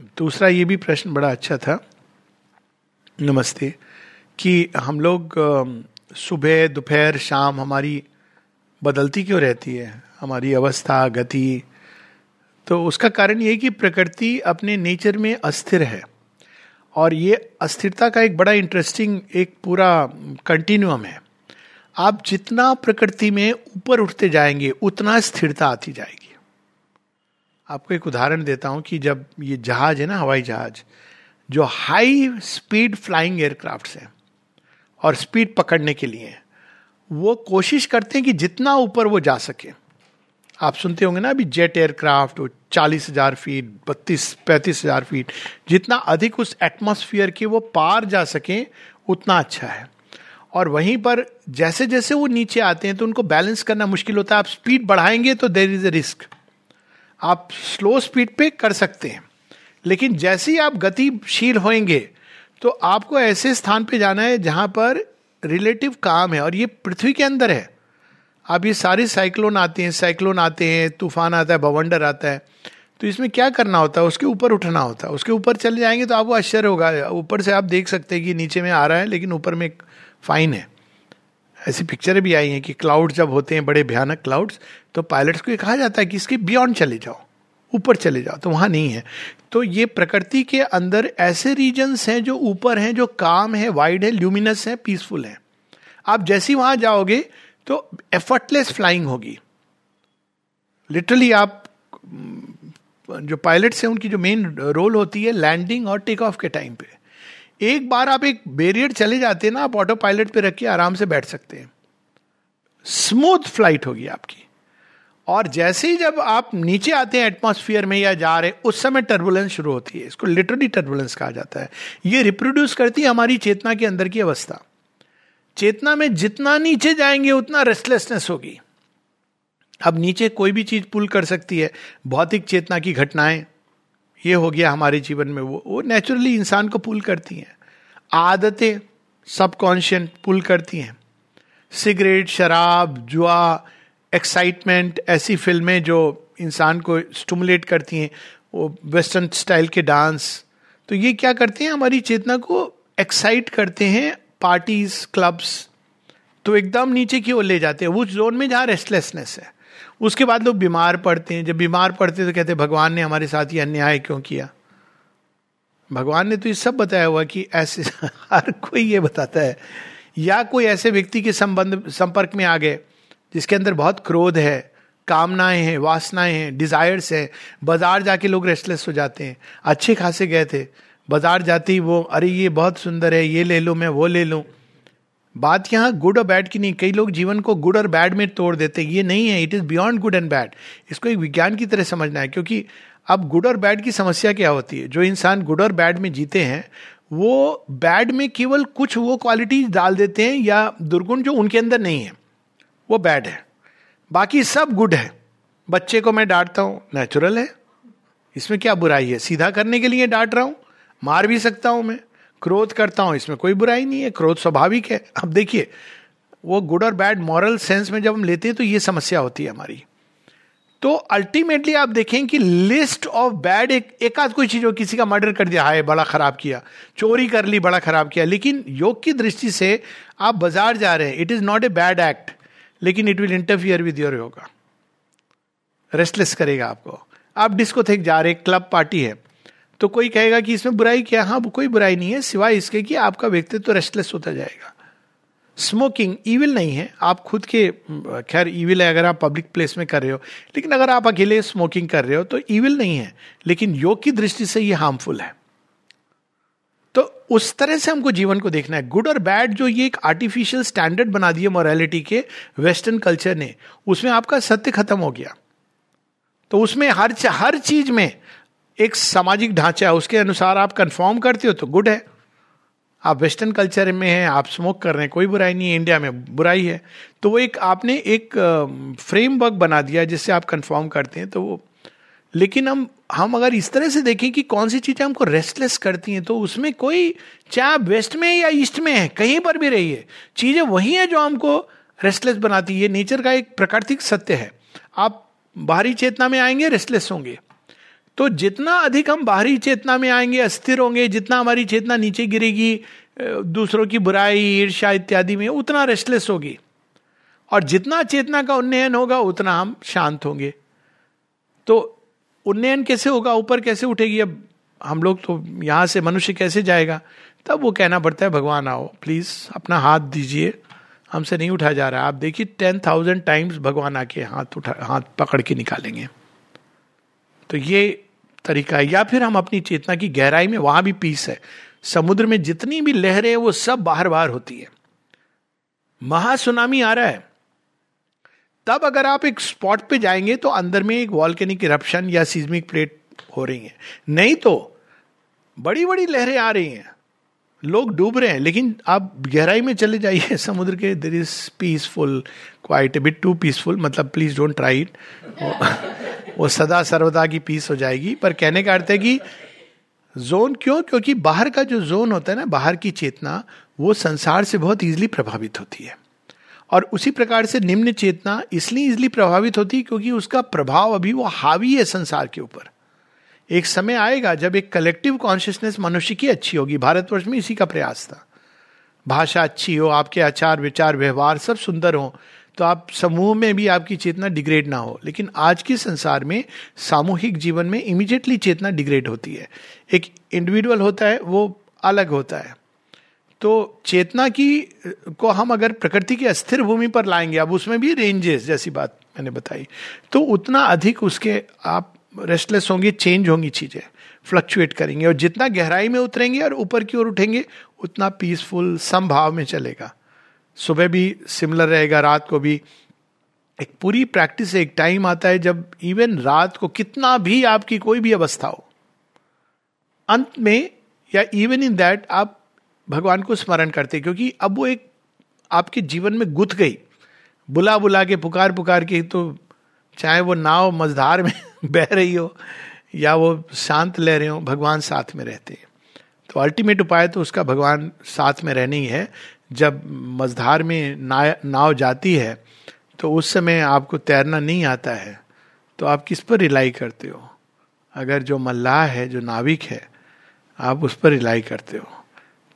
दूसरा ये भी प्रश्न बड़ा अच्छा था, नमस्ते, कि हम लोग सुबह, दोपहर, शाम हमारी बदलती क्यों रहती है? हमारी अवस्था, गति। तो उसका कारण ये कि प्रकृति अपने नेचर में अस्थिर है। और ये अस्थिरता का एक बड़ा इंटरेस्टिंग एक पूरा कंटिन्यूम है। आप जितना प्रकृति में ऊपर उठते जाएँगे, उतना स्थिरता आती जाएगी। आपको एक उदाहरण देता हूँ कि जब ये जहाज़ है ना, हवाई जहाज़, जो हाई स्पीड फ्लाइंग एयरक्राफ्ट हैं और स्पीड पकड़ने के लिए, वो कोशिश करते हैं कि जितना ऊपर वो जा सके। आप सुनते होंगे ना अभी जेट एयरक्राफ्ट चालीस हज़ार फीट बत्तीस, पैंतीस हज़ार फीट जितना अधिक उस एटमोसफियर के वो पार जा सके, उतना अच्छा है। और वहीं पर जैसे जैसे वो नीचे आते हैं तो उनको बैलेंस करना मुश्किल होता है। आप स्पीड बढ़ाएँगे तो देर इज़ ए रिस्क आप स्लो स्पीड पे कर सकते हैं। लेकिन जैसे ही आप गतिशील होंगे तो आपको ऐसे स्थान पे जाना है जहाँ पर रिलेटिव काम है और ये पृथ्वी के अंदर है। अब ये सारे साइक्लोन आते हैं साइक्लोन आते हैं, तूफ़ान आता है, बवंडर आता है। तो इसमें क्या करना होता है? उसके ऊपर उठना होता है। उसके ऊपर चले जाएँगे तो आपको आश्चर्य होगा। ऊपर से आप देख सकते हैं कि नीचे में आ रहा है, लेकिन ऊपर में एक फाइन है। ऐसी पिक्चरें भी आई हैं कि क्लाउड जब होते हैं, बड़े भयानक क्लाउड्स तो पायलट्स को ये कहा जाता है कि इसके बियॉन्ड चले जाओ, ऊपर चले जाओ तो वहाँ नहीं है। तो ये प्रकृति के अंदर ऐसे रीजन्स हैं जो ऊपर हैं, जो काम है वाइड है ल्यूमिनस है पीसफुल है। आप जैसे वहाँ जाओगे तो एफर्टलेस फ्लाइंग होगी। लिटरली आप, जो पायलट्स हैं, उनकी जो मेन रोल होती है लैंडिंग और टेक ऑफ़ के टाइम पे। एक बार आप एक बैरियर चले जाते हैं ना, आप ऑटो पायलट पे रख के आराम से बैठ सकते हैं। स्मूथ फ़्लाइट होगी आपकी। और जैसे ही जब आप नीचे आते हैं एटमॉस्फेयर में या जा रहे उस समय टर्बुलेंस शुरू होती है। इसको लिटरली टर्बुलेंस कहा जाता है। ये रिप्रोड्यूस करती है हमारी चेतना के अंदर की अवस्था। चेतना में जितना नीचे जाएँगे, उतना रेस्टलेसनेस होगी। अब नीचे कोई भी चीज़ पुल कर सकती है। भौतिक चेतना की घटनाएँ, ये हो गया हमारे जीवन में। वो वो नेचुरली इंसान को पुल करती हैं। आदतें सबकॉन्शियन पुल करती हैं। सिगरेट, शराब, जुआ एक्साइटमेंट ऐसी फ़िल्में जो इंसान को स्टमुलेट करती हैं। वो वेस्टर्न स्टाइल के डांस तो ये क्या करते हैं? हमारी चेतना को एक्साइट करते हैं पार्टीज़ क्लब्स तो एकदम नीचे की ओर ले जाते हैं। उस जोन में जहाँ रेस्टलेसनेस है। उसके बाद लोग बीमार पड़ते हैं। जब बीमार पड़ते हैं तो कहते हैं, भगवान ने हमारे साथ ये अन्याय क्यों किया? भगवान ने तो ये सब बताया हुआ कि ऐसे हर कोई ये बताता है। या कोई ऐसे व्यक्ति के संबंध, संपर्क में आ गए, जिसके अंदर बहुत क्रोध है, कामनाएँ हैं, वासनाएँ हैं डिजायर्स हैं। बाज़ार जाके लोग रेस्टलेस हो जाते हैं। अच्छे खासे गए थे। बाज़ार जाते ही वो, अरे, ये बहुत सुंदर है, ये ले लो मैं, वो ले लूँ। बात यहाँ गुड और बैड की नहीं। कई लोग जीवन को गुड और बैड में तोड़ देते ये नहीं है। It is beyond good and bad इसको एक विज्ञान की तरह समझना है, क्योंकि अब गुड और बैड की समस्या क्या होती है? जो इंसान गुड और बैड में जीते हैं, वो बैड में केवल कुछ वो क्वालिटीज डाल देते हैं या दुर्गुण जो उनके अंदर नहीं है, वो बैड है। बाकी सब गुड है। बच्चे को मैं डांटता हूँ नेचुरल है। इसमें क्या बुराई है? सीधा करने के लिए डांट रहा हूँ, मार भी सकता हूँ मैं। क्रोध करता हूँ, इसमें कोई बुराई नहीं है। क्रोध स्वाभाविक है। अब देखिए, वो गुड और बैड मॉरल सेंस में जब हम लेते हैं तो ये समस्या होती है हमारी। तो अल्टीमेटली आप देखें कि लिस्ट ऑफ़ बैड एक एक आध कोई चीज़, किसी का मर्डर कर दिया, हाय, बड़ा खराब किया, चोरी कर ली, बड़ा खराब किया, लेकिन योग की दृष्टि से आप बाज़ार जा रहे हैं it is not a bad act लेकिन it will interfere with your yoga restless करेगा आपको। आप डिस्को थे जा रहे क्लब पार्टी है तो कोई कहेगा कि इसमें बुराई क्या? हाँ कोई बुराई नहीं है, सिवाय इसके कि आपका व्यक्तित्व तो रेस्टलेस होता जाएगा। स्मोकिंग ईविल नहीं है। आप खुद के, खैर ईविल है अगर आप पब्लिक प्लेस में कर रहे हो। लेकिन अगर आप अकेले स्मोकिंग कर रहे हो तो ईविल नहीं है। लेकिन योग की दृष्टि से ये हार्मफुल है। तो उस तरह से हमको जीवन को देखना है। गुड और बैड जो ये एक आर्टिफिशियल स्टैंडर्ड बना दिए मोरालिटी के वेस्टर्न कल्चर ने, उसमें आपका सत्य खत्म हो गया। तो उसमें हर हर चीज़ में एक सामाजिक ढांचा है। उसके अनुसार आप कंफर्म करते हो तो गुड है। आप वेस्टर्न कल्चर में हैं, आप स्मोक कर रहे हैं, कोई बुराई नहीं है, इंडिया में बुराई है। तो वो एक, आपने एक फ्रेमवर्क बना दिया जिससे आप कंफर्म करते हैं तो वो, लेकिन हम हम अगर इस तरह से देखें कि कौन सी चीज़ें हमको रेस्टलेस करती हैं तो उसमें कोई, चाहे आप वेस्ट में या ईस्ट में है, कहीं पर भी रही है चीज़ें वही है जो हमको रेस्टलेस बनाती है। नेचर का एक प्राकृतिक सत्य है। आप बाहरी चेतना में आएँगे रेस्टलेस होंगे। तो जितना अधिक हम बाहरी चेतना में आएँगे, अस्थिर होंगे, जितना हमारी चेतना नीचे गिरेगी दूसरों की बुराई, ईर्ष्या इत्यादि में, उतना रेस्टलेस होगी। और जितना चेतना का उन्नयन होगा, उतना हम शांत होंगे। तो उन्नयन कैसे होगा? ऊपर कैसे उठेगी? अब हम लोग तो यहाँ से मनुष्य कैसे जाएगा? तब वो कहना पड़ता है, भगवान आओ प्लीज़ अपना हाथ दीजिए। हमसे नहीं उठा जा रहा। आप देखिए टेन थाउज़ेंड टाइम्स भगवान आके हाथ उठा, हाथ पकड़ के निकालेंगे। तो ये तरीका है, या फिर हम अपनी चेतना की गहराई में, वहाँ भी पीस है। समुद्र में जितनी भी लहरें वो सब बाहर बाहर होती है। महासुनामी आ रहा है। तब अगर आप एक स्पॉट पे जाएँगे तो अंदर में एक वॉल्केनिक इरप्शन या सीजमिक प्लेट हो रही है। नहीं तो बड़ी बड़ी लहरें आ रही हैं। लोग डूब रहे हैं, लेकिन आप गहराई में चले जाइए, समुद्र के there is peaceful quite bit too peaceful मतलब प्लीज़ डोंट ट्राई इट वो सदा सर्वदा की पीस हो जाएगी। पर कहने का अर्थ है कि जोन क्यों? क्योंकि बाहर का जो जोन होता है ना, बाहर की चेतना, वो संसार से बहुत इजीली प्रभावित होती है। और उसी प्रकार से निम्न चेतना इसलिए इजिली प्रभावित होती है क्योंकि उसका प्रभाव अभी वो हावी है संसार के ऊपर। एक समय आएगा जब एक कलेक्टिव कॉन्शियसनेस मनुष्य की अच्छी होगी। भारतवर्ष में इसी का प्रयास था। भाषा अच्छी हो, आपके आचार विचार व्यवहार सब सुंदर हो। तो आप समूह में भी आपकी चेतना डिग्रेड ना हो। लेकिन आज के संसार में, सामूहिक जीवन में इमीडिएटली चेतना डिग्रेड होती है। एक इंडिविजुअल होता है, वो अलग होता है। तो चेतना की, को हम अगर प्रकृति की अस्थिर भूमि पर लाएँगे, अब उसमें भी रेंजेस जैसी बात मैंने बताई तो उतना अधिक उसके आप रेस्टलेस होंगे चेंज होंगी चीज़ें फ्लक्चुएट करेंगे और जितना गहराई में उतरेंगे और ऊपर की ओर उठेंगे, उतना पीसफुल संभाव में चलेगा। सुबह भी सिमिलर रहेगा, रात को भी। एक पूरी प्रैक्टिस, एक टाइम आता है जब इवन रात को कितना भी आपकी कोई भी अवस्था हो, अंत में या इवन इन दैट आप भगवान को स्मरण करते क्योंकि अब वो एक आपके जीवन में गुथ गई। बुला बुला के पुकार पुकार के तो चाहे वो नाव, मझधार में बह रही हो या वो शांत ले रहे हो, भगवान साथ में रहते हैं। तो अल्टीमेट उपाय तो उसका भगवान साथ में रहना ही है। जब मझधार में नाव जाती है तो उस समय आपको तैरना नहीं आता है। तो आप किस पर रिलाई करते हो? अगर जो मल्लाह है, जो नाविक है, आप उस पर रिलाई करते हो।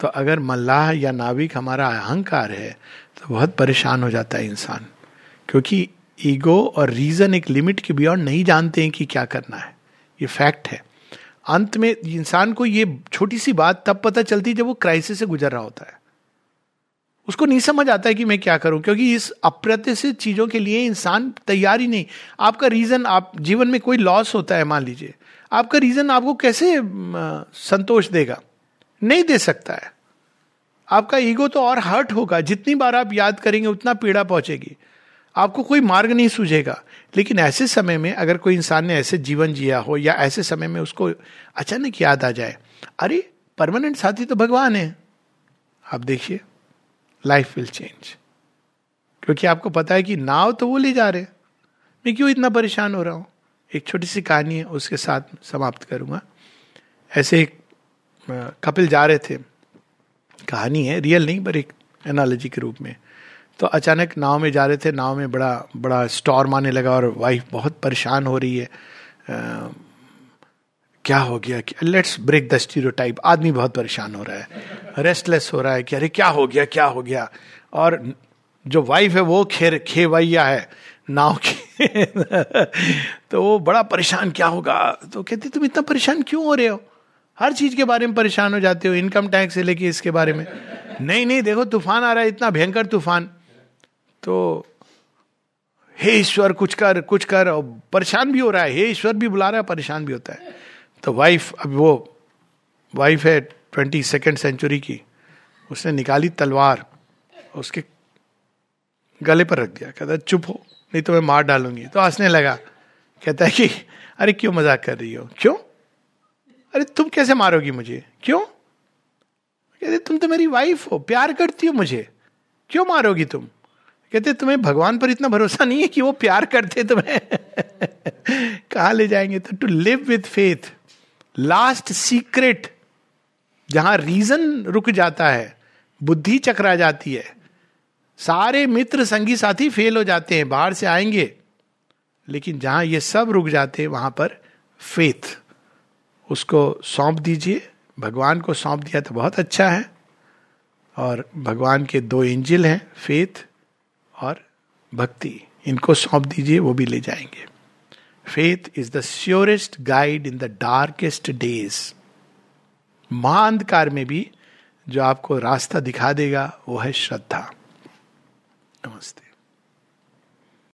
तो अगर मल्लाह या नाविक हमारा अहंकार है तो बहुत परेशान हो जाता है इंसान। क्योंकि ईगो और रीजन एक लिमिट के बियॉन्ड नहीं जानते हैं कि क्या करना है। ये फैक्ट है। अंत में इंसान को ये छोटी सी बात तब पता चलती है जब वो क्राइसिस से गुजर रहा होता है। उसको नहीं समझ आता है कि मैं क्या करूँ, क्योंकि इस अप्रत्याशित चीज़ों के लिए इंसान तैयार ही नहीं। आपका रीजन आप जीवन में कोई लॉस होता है, मान लीजिए, आपका रीजन आपको कैसे संतोष देगा? नहीं दे सकता है। आपका ईगो तो और हर्ट होगा। जितनी बार आप याद करेंगे, उतना पीड़ा पहुंचेगी। आपको कोई मार्ग नहीं सूझेगा। लेकिन ऐसे समय में अगर कोई इंसान ने ऐसे जीवन जिया हो, या ऐसे समय में उसको अचानक याद आ जाए, अरे, परमानेंट साथी तो भगवान है। आप देखिए। लाइफ विल चेंज क्योंकि आपको पता है कि नाव तो वो ले जा रहे मैं क्यों इतना परेशान हो रहा हूँ? एक छोटी सी कहानी है उसके साथ समाप्त करूँगा। ऐसे एक कपिल जा रहे थे। कहानी है रियल नहीं पर एक एनालॉजी के रूप में। तो अचानक नाव में जा रहे थे नाव में बड़ा बड़ा स्टॉर्म आने लगा और वाइफ बहुत परेशान हो रही है। आ, क्या हो गया? लेट्स ब्रेक द स्टीरियोटाइप आदमी बहुत परेशान हो रहा है। रेस्टलेस हो रहा है कि अरे क्या हो गया, क्या हो गया? और जो वाइफ है वो खेर, खेवैया है, नाव की। तो वो बड़ा परेशान, क्या होगा? तो कहते, तुम इतना परेशान क्यों हो रहे हो? हर चीज़ के बारे में परेशान हो जाते हो इनकम टैक्स से लेके इसके बारे में। नहीं नहीं, देखो, तूफ़ान आ रहा है, इतना भयंकर तूफ़ान। तो हे ईश्वर, कुछ कर कुछ कर, और परेशान भी हो रहा है। हे ईश्वर, भी बुला रहा है, परेशान भी होता है। तो वाइफ अब वो वाइफ है ट्वेंटी सेकेंड सेंचुरी की, उसने निकाली तलवार, उसके गले पर रख दिया। कहता, चुप हो, नहीं तो मैं मार डालूँगी। तो हंसने लगा। कहता है कि, अरे, क्यों मज़ाक कर रही हो? क्यों? अरे, तुम कैसे मारोगी मुझे? क्यों? कहते, तुम तो मेरी वाइफ हो, प्यार करती हो मुझे। क्यों मारोगी तुम? कहते, तुम्हें भगवान पर इतना भरोसा नहीं है कि वो प्यार करते तुम्हें? कहा ले जाएँगे? तो to live with faith last secret जहाँ रीजन रुक जाता है, बुद्धि चकरा जाती है। सारे मित्र संगी साथी फेल हो जाते हैं, बाहर से आएँगे। लेकिन जहाँ ये सब रुक जाते हैं, वहाँ पर फेथ उसको सौंप दीजिए। भगवान को सौंप दिया तो बहुत अच्छा है। और भगवान के दो एंजल हैं फेथ और भक्ति। इनको सौंप दीजिए, वो भी ले जाएँगे। Faith is the surest guide in the darkest days महाअंधकार में भी जो आपको रास्ता दिखा देगा वो है श्रद्धा। नमस्ते।